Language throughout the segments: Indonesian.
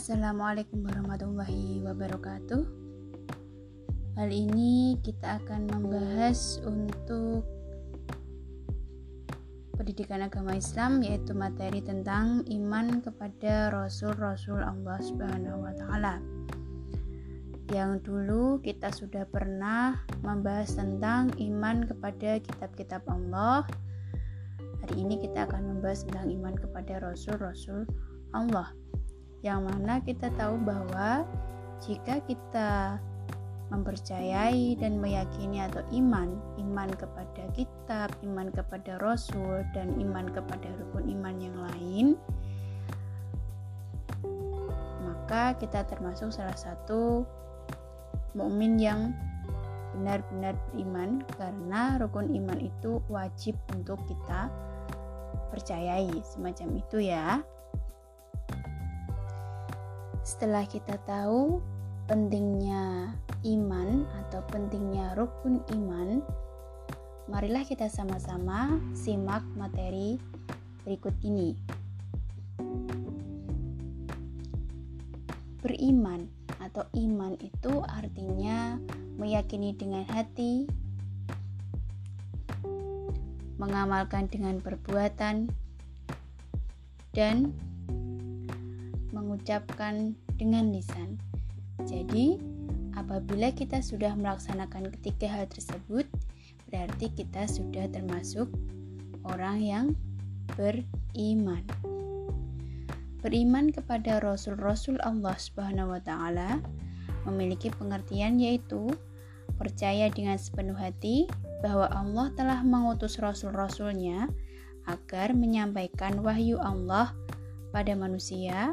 Assalamualaikum warahmatullahi wabarakatuh. Kali ini kita akan membahas untuk pendidikan agama Islam yaitu materi tentang iman kepada rasul-rasul Allah Subhanahu. Yang dulu kita sudah pernah membahas tentang iman kepada kitab-kitab Allah. Hari ini kita akan membahas tentang iman kepada rasul-rasul Allah yang mana kita tahu bahwa jika kita mempercayai dan meyakini atau iman, iman kepada kitab, iman kepada rasul dan iman kepada rukun iman yang lain, maka kita termasuk salah satu mukmin yang benar-benar beriman karena rukun iman itu wajib untuk kita percayai semacam itu ya. Setelah kita tahu pentingnya iman atau pentingnya rukun iman, marilah kita sama-sama simak materi berikut ini. Beriman atau iman itu artinya meyakini dengan hati, mengamalkan dengan perbuatan, dan mengucapkan dengan lisan. Jadi, apabila kita sudah melaksanakan ketiga hal tersebut, berarti kita sudah termasuk orang yang beriman. Beriman kepada rasul-rasul Allah Subhanahu wa taala memiliki pengertian yaitu percaya dengan sepenuh hati bahwa Allah telah mengutus rasul-rasulnya agar menyampaikan wahyu Allah pada manusia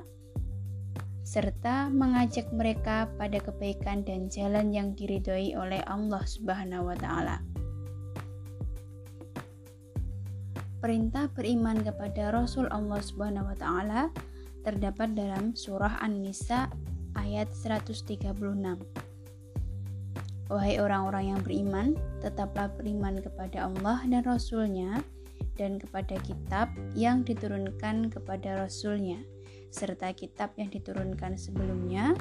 serta mengajak mereka pada kebaikan dan jalan yang diridhoi oleh Allah Subhanahu wa taala. Perintah beriman kepada Rasul Allah Subhanahu wa taala terdapat dalam surah An-Nisa ayat 136. Wahai orang-orang yang beriman, tetaplah beriman kepada Allah dan Rasulnya dan kepada kitab yang diturunkan kepada Rasulnya serta kitab yang diturunkan sebelumnya,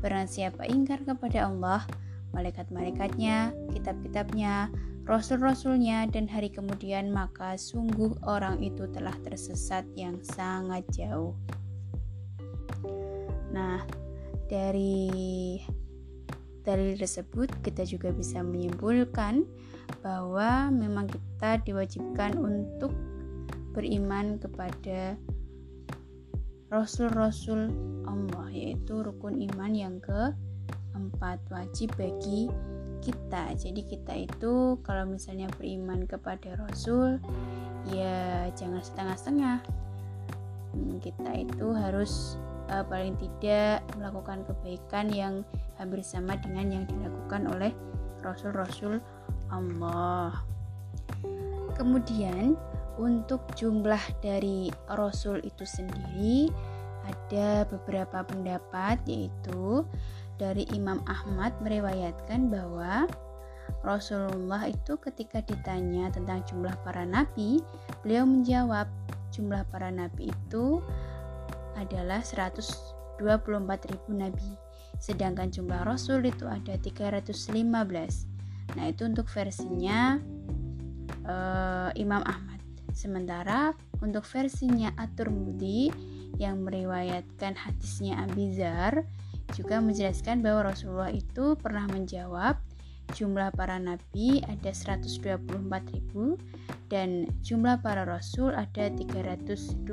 barang siapa ingkar kepada Allah, malaikat-malaikatnya, kitab-kitabnya, rasul-rasulnya, dan hari kemudian, maka sungguh orang itu telah tersesat yang sangat jauh. Nah, dari dalil tersebut kita juga bisa menyimpulkan bahwa memang kita diwajibkan untuk beriman kepada rasul-rasul Allah yaitu rukun iman yang keempat wajib bagi kita. Jadi kita itu kalau misalnya beriman kepada rasul ya jangan setengah-setengah. Hmm, kita itu harus uh, paling tidak melakukan kebaikan yang hampir sama dengan yang dilakukan oleh rasul-rasul Allah. Kemudian untuk jumlah dari rasul itu sendiri ada beberapa pendapat yaitu dari Imam Ahmad meriwayatkan bahwa Rasulullah itu ketika ditanya tentang jumlah para nabi, beliau menjawab jumlah para nabi itu adalah 124.000 nabi. Sedangkan jumlah rasul itu ada 315. Nah, itu untuk versinya uh, Imam Ahmad. Sementara untuk versinya At-Turmudi yang meriwayatkan hadisnya Abizar juga menjelaskan bahwa Rasulullah itu pernah menjawab jumlah para nabi ada 124.000 dan jumlah para rasul ada 312.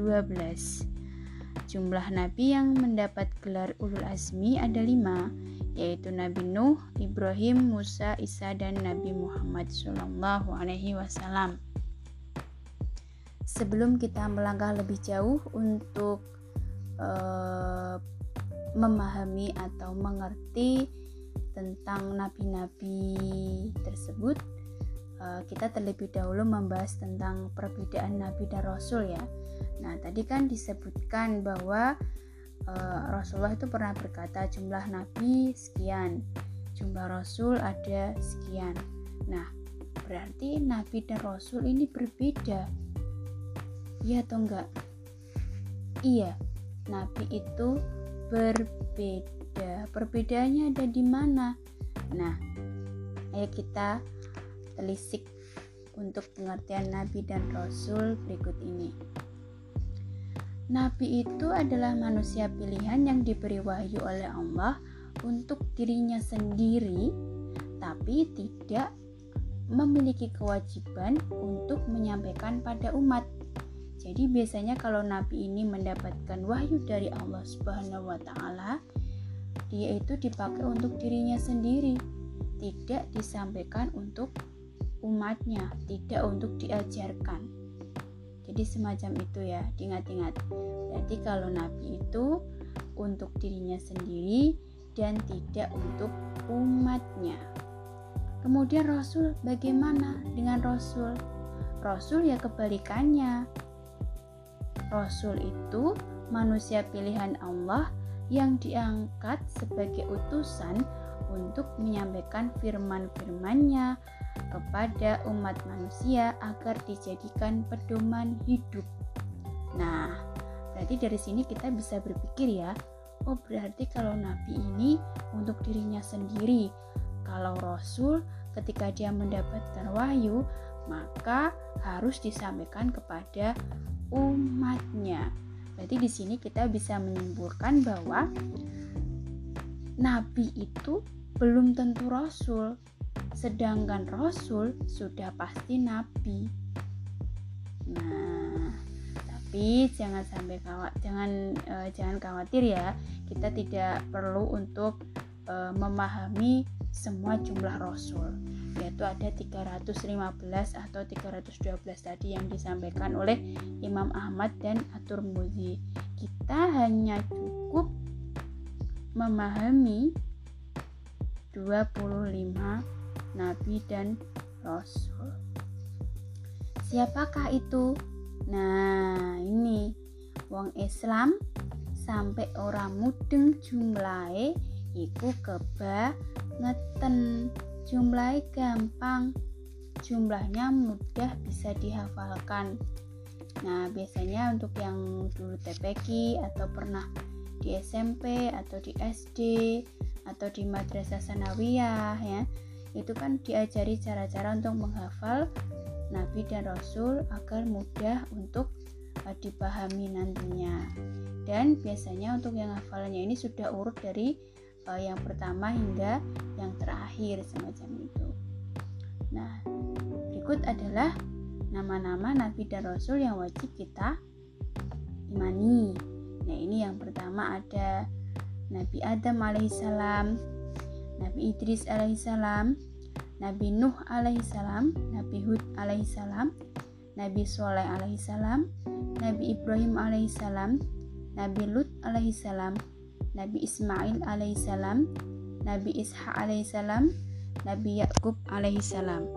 Jumlah nabi yang mendapat gelar ulul azmi ada lima, yaitu Nabi Nuh, Ibrahim, Musa, Isa, dan Nabi Muhammad Shallallahu Alaihi Wasallam sebelum kita melangkah lebih jauh untuk uh, memahami atau mengerti tentang nabi-nabi tersebut, uh, kita terlebih dahulu membahas tentang perbedaan nabi dan rasul ya. Nah, tadi kan disebutkan bahwa uh, Rasulullah itu pernah berkata jumlah nabi sekian, jumlah rasul ada sekian. Nah, berarti nabi dan rasul ini berbeda Iya atau enggak? Iya, nabi itu berbeda. Perbedaannya ada di mana? Nah, ayo kita telisik untuk pengertian nabi dan rasul berikut ini. Nabi itu adalah manusia pilihan yang diberi wahyu oleh Allah untuk dirinya sendiri, tapi tidak memiliki kewajiban untuk menyampaikan pada umat. Jadi biasanya kalau nabi ini mendapatkan wahyu dari Allah Subhanahu wa taala, dia itu dipakai untuk dirinya sendiri, tidak disampaikan untuk umatnya, tidak untuk diajarkan. Jadi semacam itu ya, diingat-ingat. Berarti kalau nabi itu untuk dirinya sendiri dan tidak untuk umatnya. Kemudian rasul bagaimana dengan rasul? Rasul ya kebalikannya. Rasul itu manusia pilihan Allah yang diangkat sebagai utusan untuk menyampaikan firman-firmannya, kepada umat manusia agar dijadikan pedoman hidup. Nah, berarti dari sini kita bisa berpikir ya, oh berarti kalau nabi ini untuk dirinya sendiri. Kalau rasul ketika dia mendapatkan wahyu, maka harus disampaikan kepada umatnya. Berarti di sini kita bisa menyimpulkan bahwa nabi itu belum tentu rasul, sedangkan rasul sudah pasti nabi. Nah, tapi jangan sampai kawat jangan uh, jangan khawatir ya. Kita tidak perlu untuk uh, memahami semua jumlah rasul yaitu ada 315 atau 312 tadi yang disampaikan oleh Imam Ahmad dan Atur Muzi. Kita hanya cukup memahami 25 nabi dan rasul. Siapakah itu? Nah, ini wong Islam sampai orang mudeng jumlahe iku ngeten Jumlahe gampang. Jumlahnya mudah bisa dihafalkan. Nah, biasanya untuk yang dulu TPQ atau pernah di SMP atau di SD atau di madrasah sanawiyah ya itu kan diajari cara-cara untuk menghafal nabi dan rasul agar mudah untuk uh, dipahami nantinya dan biasanya untuk yang hafalannya ini sudah urut dari uh, yang pertama hingga yang terakhir semacam itu. Nah berikut adalah nama-nama nabi dan rasul yang wajib kita imani. Nah ini yang pertama ada Nabi Adam alaihissalam Nabi Idris alaihissalam, Nabi Nuh alaihissalam, Nabi Hud alaihissalam, Nabi Soleh alaihissalam, Nabi Ibrahim alaihissalam, Nabi Lut alaihissalam, Nabi Ismail alaihissalam, Nabi Ishak alaihissalam, Nabi Yakub alaihissalam,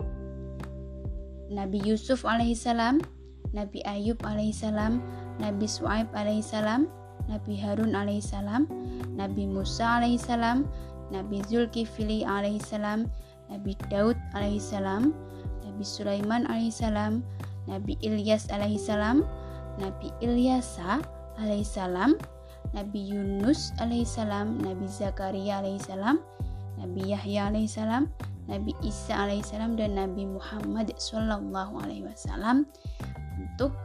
Nabi Yusuf alaihissalam, Nabi Ayub alaihissalam, Nabi Suaib alaihissalam, Nabi Harun alaihissalam, Nabi Musa alaihissalam, Nabi Zulkifli alaihissalam, Nabi Daud alaihissalam, Nabi Sulaiman alaihissalam, Nabi Ilyas alaihissalam, Nabi Ilyasa alaihissalam, Nabi Yunus alaihissalam, Nabi Zakaria alaihissalam, Nabi Yahya alaihissalam, Nabi Isa alaihissalam dan Nabi Muhammad sallallahu alaihi wasallam untuk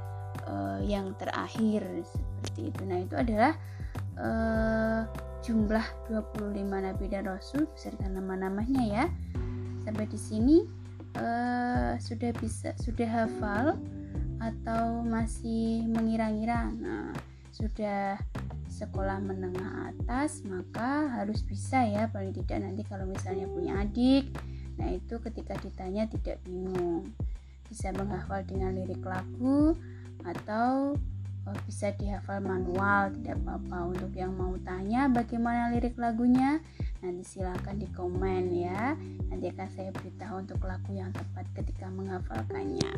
uh, yang terakhir seperti itu. Nah, itu adalah uh, jumlah 25 nabi dan rasul beserta nama-namanya ya. Sampai di sini uh, sudah bisa sudah hafal atau masih mengira-ngira. Nah, sudah sekolah menengah atas maka harus bisa ya paling tidak nanti kalau misalnya punya adik. Nah itu ketika ditanya tidak bingung. Bisa menghafal dengan lirik lagu atau Oh, bisa dihafal manual tidak apa-apa. Untuk yang mau tanya bagaimana lirik lagunya nanti silahkan di komen ya. Nanti akan saya beritahu untuk lagu yang tepat ketika menghafalkannya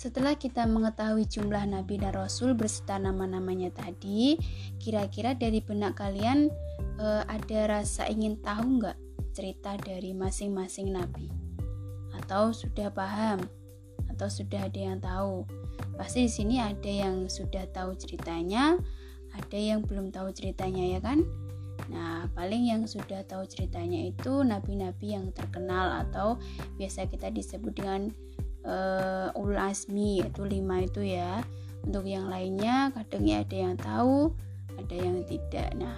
setelah kita mengetahui jumlah nabi dan rasul berserta nama-namanya tadi kira-kira dari benak kalian eh, ada rasa ingin tahu nggak cerita dari masing-masing nabi? Atau sudah paham? Atau sudah ada yang tahu? Pasti di sini ada yang sudah tahu ceritanya, ada yang belum tahu ceritanya ya kan? Nah, paling yang sudah tahu ceritanya itu nabi-nabi yang terkenal atau biasa kita disebut dengan uh, ul asmi yaitu lima itu ya. Untuk yang lainnya kadang ya ada yang tahu, ada yang tidak. Nah,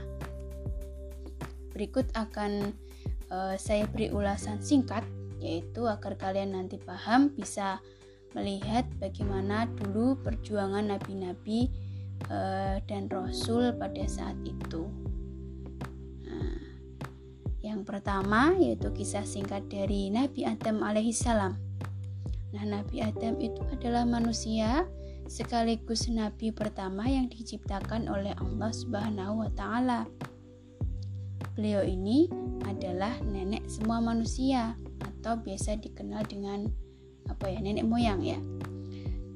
berikut akan uh, saya beri ulasan singkat yaitu agar kalian nanti paham bisa melihat bagaimana dulu perjuangan nabi-nabi uh, dan rasul pada saat itu. Yang pertama yaitu kisah singkat dari Nabi Adam alaihissalam. Nah, Nabi Adam itu adalah manusia sekaligus nabi pertama yang diciptakan oleh Allah Subhanahu wa taala. Beliau ini adalah nenek semua manusia atau biasa dikenal dengan apa ya, nenek moyang ya.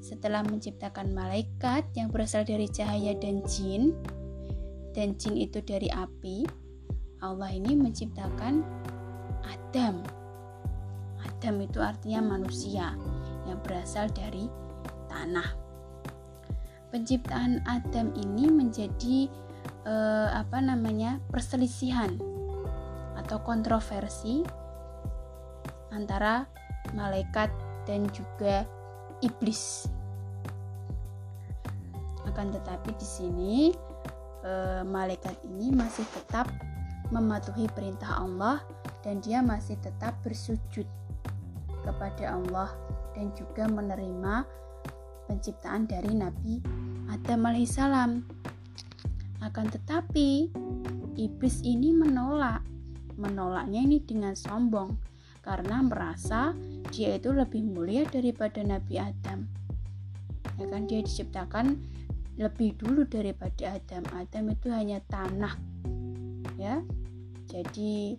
Setelah menciptakan malaikat yang berasal dari cahaya dan jin, dan jin itu dari api, Allah ini menciptakan Adam. Adam itu artinya manusia yang berasal dari tanah. Penciptaan Adam ini menjadi eh, apa namanya perselisihan atau kontroversi antara malaikat dan juga iblis. Akan tetapi di sini e, malaikat ini masih tetap mematuhi perintah Allah dan dia masih tetap bersujud kepada Allah dan juga menerima penciptaan dari Nabi Adam alaihissalam. Akan tetapi iblis ini menolak. Menolaknya ini dengan sombong karena merasa dia itu lebih mulia daripada Nabi Adam. Ya kan dia diciptakan lebih dulu daripada Adam. Adam itu hanya tanah ya jadi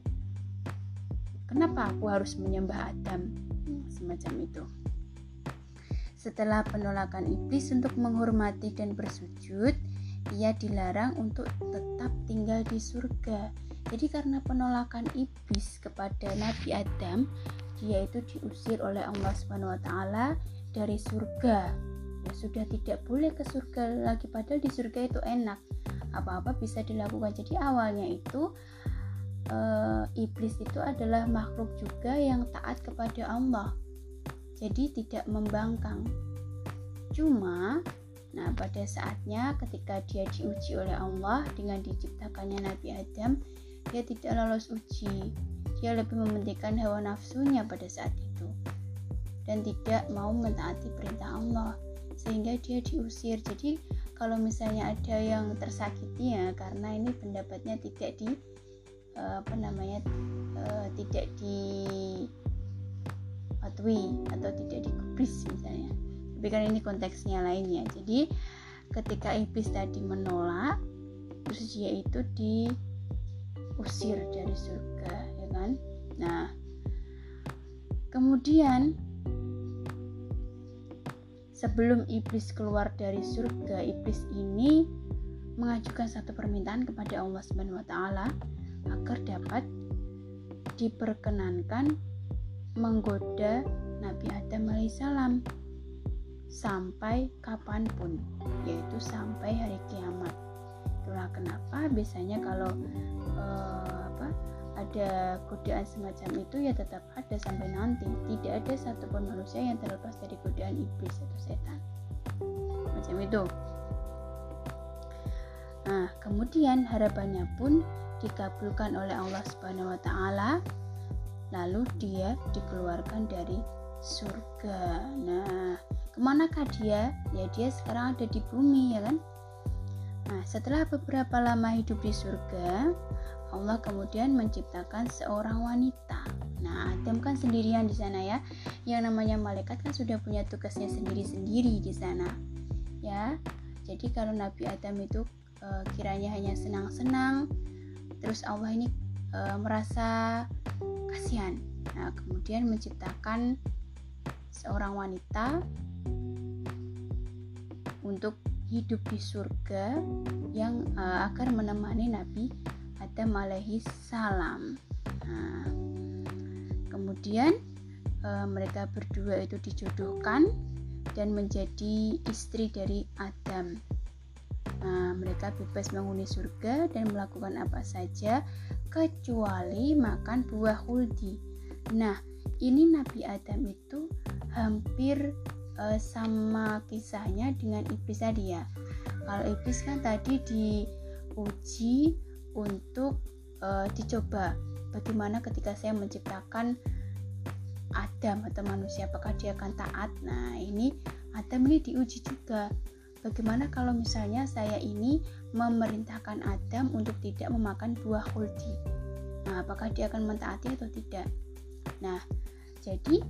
kenapa aku harus menyembah Adam? Semacam itu. Setelah penolakan iblis untuk menghormati dan bersujud ia dilarang untuk tetap tinggal di surga. Jadi karena penolakan iblis kepada Nabi Adam dia itu diusir oleh Allah Subhanahu wa taala dari surga. Ya sudah tidak boleh ke surga lagi padahal di surga itu enak. Apa-apa bisa dilakukan. Jadi awalnya itu e, iblis itu adalah makhluk juga yang taat kepada Allah. Jadi tidak membangkang. Cuma nah pada saatnya ketika dia diuji oleh Allah dengan diciptakannya Nabi Adam dia tidak lolos uji. Dia lebih mementingkan hawa nafsunya pada saat itu dan tidak mau mentaati perintah Allah sehingga dia diusir. Jadi kalau misalnya ada yang tersakiti ya karena ini pendapatnya tidak di apa namanya uh, tidak di patwi atau tidak digubris misalnya. Tapi kan ini konteksnya lainnya jadi ketika iblis tadi menolak terus dia itu diusir dari surga ya kan? Nah kemudian Sebelum iblis keluar dari surga, iblis ini mengajukan satu permintaan kepada Allah Subhanahu wa taala agar dapat diperkenankan menggoda Nabi Adam alaihissalam sampai kapan pun, yaitu sampai hari kiamat. Itulah kenapa biasanya kalau uh, apa ada godaan semacam itu ya tetap ada sampai nanti. Tidak ada satupun manusia yang terlepas dari godaan iblis atau setan. Macam itu. Nah kemudian harapannya pun dikabulkan oleh Allah Subhanahu wa taala lalu dia dikeluarkan dari surga nah ke manakah dia ya dia sekarang ada di bumi ya kan nah setelah beberapa lama hidup di surga Allah kemudian menciptakan seorang wanita. Nah, Adam kan sendirian di sana ya. Yang namanya malaikat kan sudah punya tugasnya sendiri-sendiri di sana. Ya. Jadi kalau Nabi Adam itu e, kiranya hanya senang-senang, terus Allah ini e, merasa kasihan. Nah, kemudian menciptakan seorang wanita untuk hidup di surga yang uh, akan menemani Nabi Adam alaihi salam. Nah, kemudian e, mereka berdua itu dijodohkan dan menjadi istri dari Adam. Nah, mereka bebas menghuni surga dan melakukan apa saja kecuali makan buah huldi. Nah, ini Nabi Adam itu hampir uh, sama kisahnya dengan iblis tadi ya. Kalau iblis kan tadi diuji untuk uh, dicoba bagaimana ketika saya menciptakan Adam atau manusia apakah dia akan taat. Nah, ini Adam ini diuji juga. Bagaimana kalau misalnya saya ini memerintahkan Adam untuk tidak memakan buah huldi? Nah, apakah dia akan mentaati atau tidak? Nah, jadi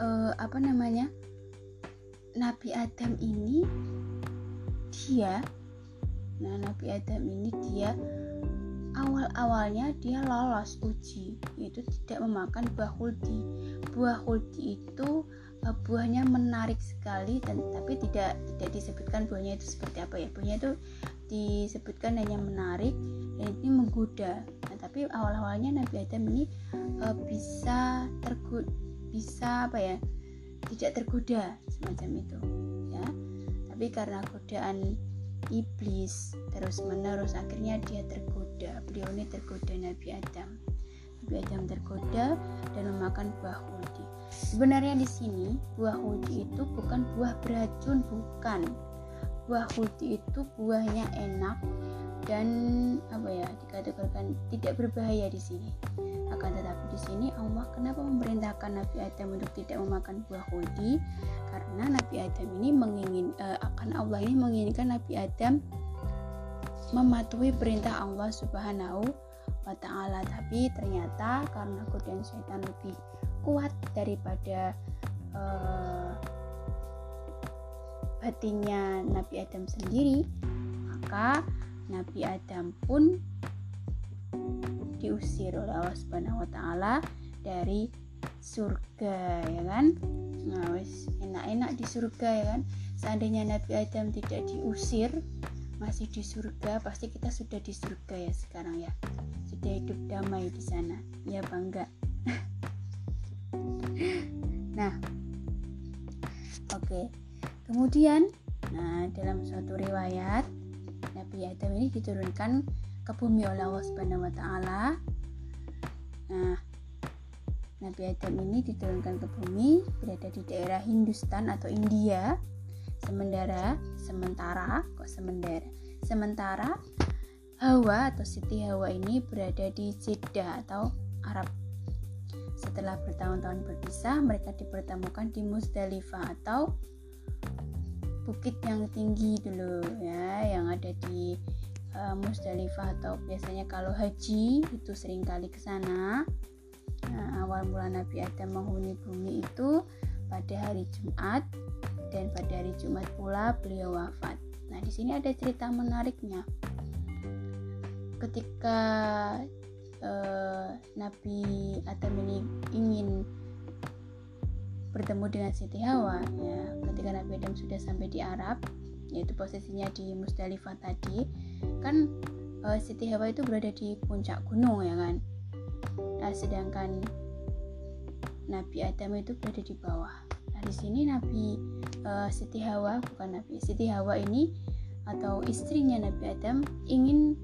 uh, apa namanya Nabi Adam ini dia nah Nabi Adam ini dia awal-awalnya dia lolos uji yaitu tidak memakan buah huldi buah huldi itu uh, buahnya menarik sekali dan tapi tidak tidak disebutkan buahnya itu seperti apa ya. Buahnya itu disebutkan hanya menarik dan ini menggoda. Nah, tapi awal-awalnya Nabi Adam ini uh, bisa tergoda bisa apa ya tidak tergoda semacam itu ya. Tapi karena godaan iblis terus menerus akhirnya dia tergoda. Beliau ini tergoda Nabi Adam Nabi Adam tergoda dan memakan buah huldi sebenarnya di sini buah huldi itu bukan buah beracun bukan. Buah huldi itu buahnya enak dan apa ya dikatakan tidak berbahaya di sini. Akan tetapi di sini Allah kenapa memerintahkan Nabi Adam untuk tidak memakan buah huldi karena Nabi Adam ini mengingin uh, akan Allah ini menginginkan Nabi Adam mematuhi perintah Allah Subhanahu wa taala. Tapi ternyata karena godaan setan lebih kuat daripada uh, batinnya Nabi Adam sendiri maka Nabi Adam pun diusir oleh Allah Subhanahu wa taala dari surga ya kan? Nah enak-enak di surga ya kan? Seandainya Nabi Adam tidak diusir masih di surga pasti kita sudah di surga ya sekarang ya sudah hidup damai di sana ya bangga nah oke okay. kemudian nah dalam suatu riwayat Nabi Adam ini diturunkan ke bumi oleh Allah Subhanahu wa taala. Nah, Nabi Adam ini diturunkan ke bumi berada di daerah Hindustan atau India. Sementara sementara kok sementara sementara Hawa atau Siti Hawa ini berada di Jeddah atau Arab. Setelah bertahun-tahun berpisah, mereka dipertemukan di Musdalifah atau bukit yang tinggi dulu ya, yang ada di uh, Musdalifah atau biasanya kalau haji itu sering kali ke sana. Nah, awal mula Nabi Adam menghuni bumi itu pada hari Jumat dan pada hari Jumat pula beliau wafat. Nah, di sini ada cerita menariknya. Ketika uh, Nabi Adam ini ingin bertemu dengan Siti Hawa ya ketika Nabi Adam sudah sampai di Arab yaitu posisinya di Musdalifah tadi kan uh, Siti Hawa itu berada di puncak gunung ya kan nah sedangkan Nabi Adam itu berada di bawah di sini Nabi uh, Siti Hawa bukan Nabi Siti Hawa ini atau istrinya Nabi Adam ingin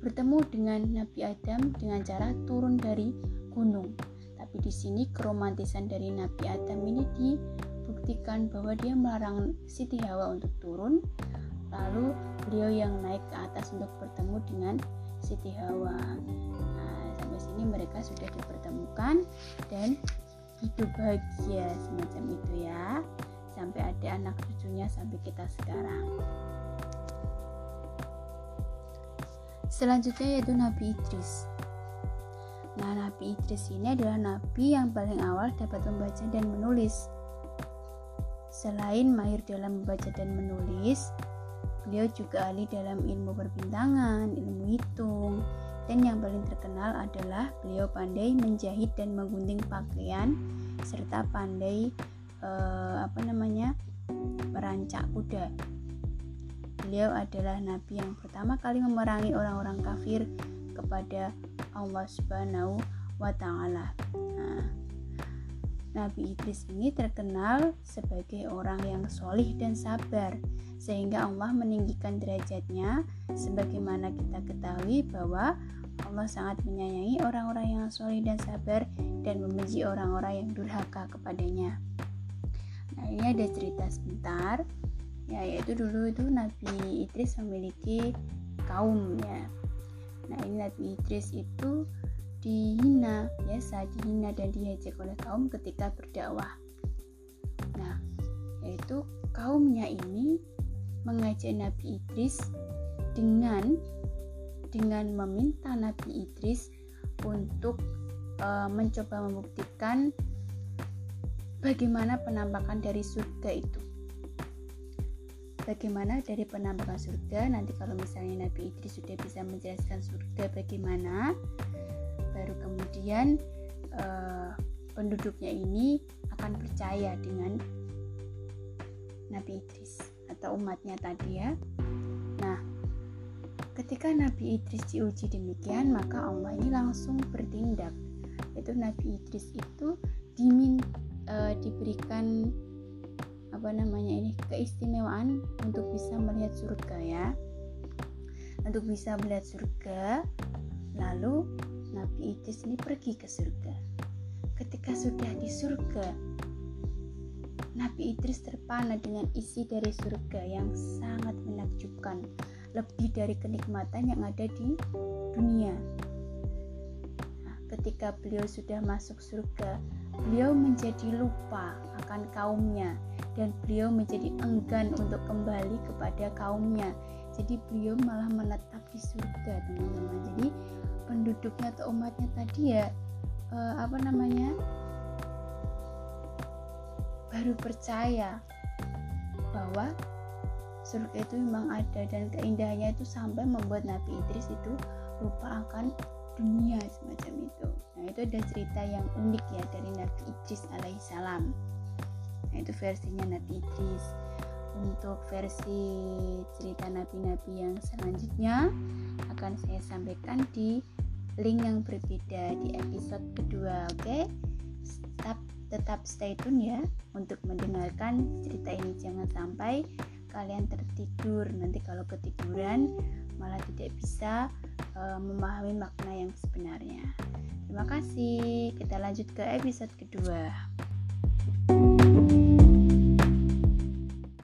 bertemu dengan Nabi Adam dengan cara turun dari gunung. Tapi di sini keromantisan dari Nabi Adam ini dibuktikan bahwa dia melarang Siti Hawa untuk turun. Lalu beliau yang naik ke atas untuk bertemu dengan Siti Hawa. Nah sampai sini mereka sudah dipertemukan dan hidup bahagia semacam itu ya. Sampai ada anak cucunya sampai kita sekarang. Selanjutnya yaitu Nabi Idris. Nah, Nabi Idris ini adalah nabi yang paling awal dapat membaca dan menulis. Selain mahir dalam membaca dan menulis, Beliau juga ahli dalam ilmu perbintangan, ilmu hitung, dan yang paling terkenal adalah beliau pandai menjahit dan menggunting pakaian serta pandai eh, apa namanya merancak kuda. Beliau adalah nabi yang pertama kali memerangi orang-orang kafir kepada Allah Subhanahu wa taala. Nabi Idris ini terkenal sebagai orang yang solih dan sabar sehingga Allah meninggikan derajatnya sebagaimana kita ketahui bahwa Allah sangat menyayangi orang-orang yang solih dan sabar dan membenci orang-orang yang durhaka kepadanya. Nah ini ada cerita sebentar ya yaitu dulu itu Nabi Idris memiliki kaum ya nah ini Nabi Idris itu dihina saat dihina dan diejek oleh kaum ketika berdakwah. Nah yaitu kaumnya ini mengajak Nabi Idris dengan dengan meminta Nabi Idris untuk e, mencoba membuktikan bagaimana penampakan dari surga itu. Bagaimana dari penampakan surga? Nanti kalau misalnya Nabi Idris sudah bisa menjelaskan surga bagaimana baru kemudian uh, penduduknya ini akan percaya dengan Nabi Idris atau umatnya tadi ya. Nah, ketika Nabi Idris diuji demikian, maka Allah ini langsung bertindak. Itu Nabi Idris itu dimin uh, diberikan apa namanya ini keistimewaan untuk bisa melihat surga ya. Untuk bisa melihat surga, lalu Nabi Idris ini pergi ke surga. Ketika sudah di surga, Nabi Idris terpana dengan isi dari surga yang sangat menakjubkan, lebih dari kenikmatan yang ada di dunia. Nah, ketika beliau sudah masuk surga, beliau menjadi lupa akan kaumnya dan beliau menjadi enggan untuk kembali kepada kaumnya. Jadi beliau malah menetap di surga, teman-teman. Jadi penduduknya atau umatnya tadi ya uh, apa namanya baru percaya bahwa surga itu memang ada dan keindahannya itu sampai membuat Nabi Idris itu lupa akan dunia semacam itu. Nah itu ada cerita yang unik ya dari Nabi Idris alaihissalam. Nah itu versinya Nabi Idris. Untuk versi cerita nabi-nabi yang selanjutnya akan saya sampaikan di link yang berbeda di episode kedua oke? Okay? tetap tetap stay tune ya untuk mendengarkan cerita ini. Jangan sampai kalian tertidur. Nanti kalau ketiduran malah tidak bisa uh, memahami makna yang sebenarnya. Terima kasih. Kita lanjut ke episode kedua